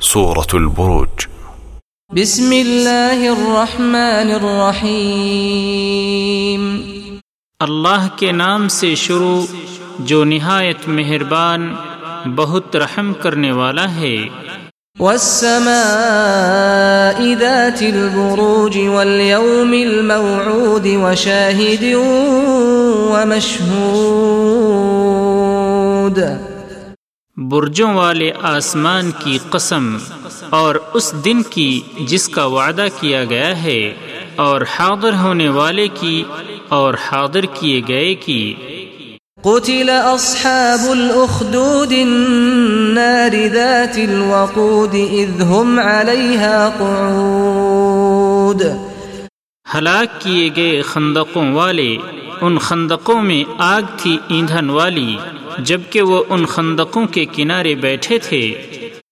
سورة البروج بسم الله الرحمن الرحيم اللہ کے نام سے شروع جو نہایت مہربان بہت رحم کرنے والا ہے۔ والسماء ذات البروج واليوم الموعود وشاهد ومشهود برجوں والے آسمان کی قسم اور اس دن کی جس کا وعدہ کیا گیا ہے اور حاضر ہونے والے کی اور حاضر کیے گئے کی۔ قتل اصحاب الاخدود النار ذات الوقود اذ هم عليها قعود۔ ہلاک کیے گئے خندقوں والے ان خندقوں میں آگ تھی ایندھن والی جبکہ وہ ان خندقوں کے کنارے بیٹھے تھے۔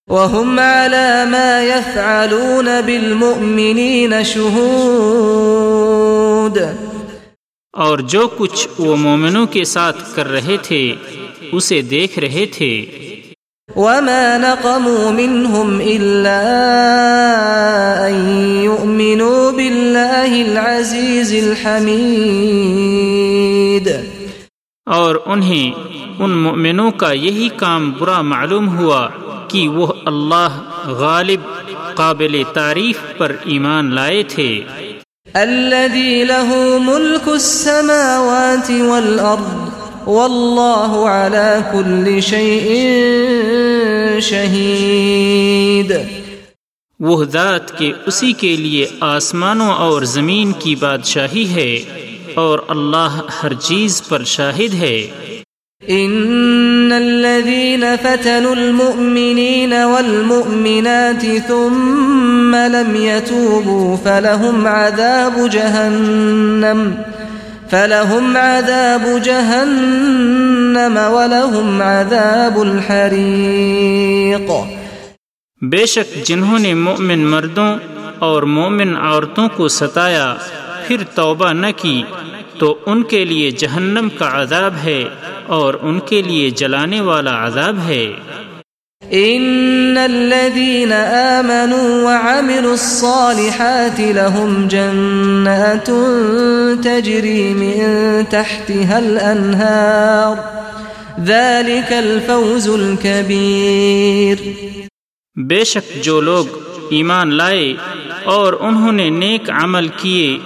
وهم على ما يفعلون بالمؤمنين شهود۔ اور جو کچھ وہ مومنوں کے ساتھ کر رہے تھے اسے دیکھ رہے تھے۔ وما نقموا منهم إلا أن يؤمنوا بالله العزيز الحميد اور انہیں ان مومنوں کا یہی کام برا معلوم ہوا کہ وہ اللہ غالب قابل تعریف پر ایمان لائے تھے۔ الذي له ملك السماوات والأرض والله على كل شيء شهيد وہ ذات کے اسی کے لیے آسمانوں اور زمین کی بادشاہی ہے اور اللہ ہر چیز پر شاہد ہے۔ إن الذين فتنوا المؤمنين والمؤمنات ثم لم يتوبوا فلهم عذاب جهنم فلهم عذاب جهنم ولهم عذاب الحريق. بے شک جنہوں نے مومن مردوں اور مومن عورتوں کو ستایا، پھر توبہ نہ کی، تو ان کے لیے جہنم کا عذاب ہے اور ان کے لیے جلانے والا عذاب ہے۔ إن الذين آمنوا وعملوا الصالحات لهم جنات تجري من تحتها الأنهار ذلك الفوز الكبير بے شک جو لوگ ایمان لائے اور انہوں نے نیک عمل کیے،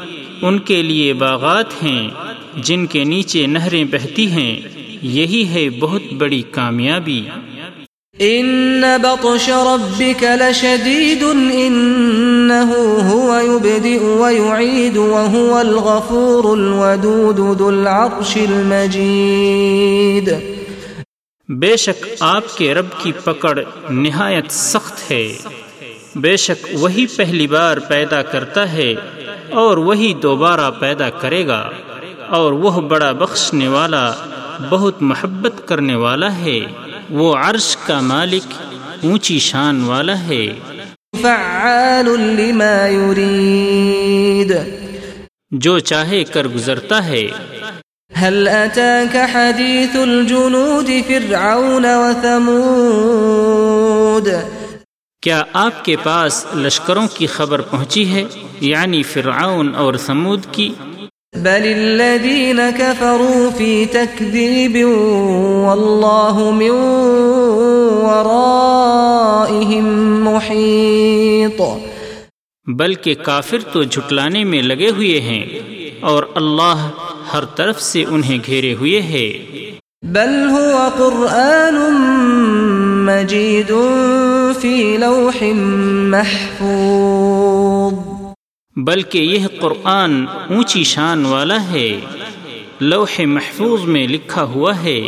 ان کے لیے باغات ہیں، جن کے نیچے نہریں بہتی ہیں، یہی ہے بہت بڑی کامیابی۔ إن بطش ربك لشديد إنه هو يبدئ ويعيد وهو الغفور الودود ذو العرش المجيد بے شک آپ کے رب کی پکڑ نہایت سخت ہے۔ بے شک وہی پہلی بار پیدا کرتا ہے اور وہی دوبارہ پیدا کرے گا اور وہ بڑا بخشنے والا، بہت محبت کرنے والا ہے۔ وہ عرش کا مالک اونچی شان والا ہے۔ فعال لما يريد۔ جو چاہے کر گزرتا ہے۔ هل أتاك حديث الجنود فرعون وثمود؟ کیا آپ کے پاس لشکروں کی خبر پہنچی ہے؟ یعنی فرعون اور ثمود کی؟ بل الذين كفروا في تكذيب والله من ورائهم محيط. بلکہ کافر تو جھٹلانے میں لگے ہوئے ہیں اور اللہ ہر طرف سے انہیں گھیرے ہوئے ہے۔ بل هو قرآن مجيد في لوح محفوظ۔ بلکہ یہ قرآن اونچی شان والا ہے لوح محفوظ میں لکھا ہوا ہے۔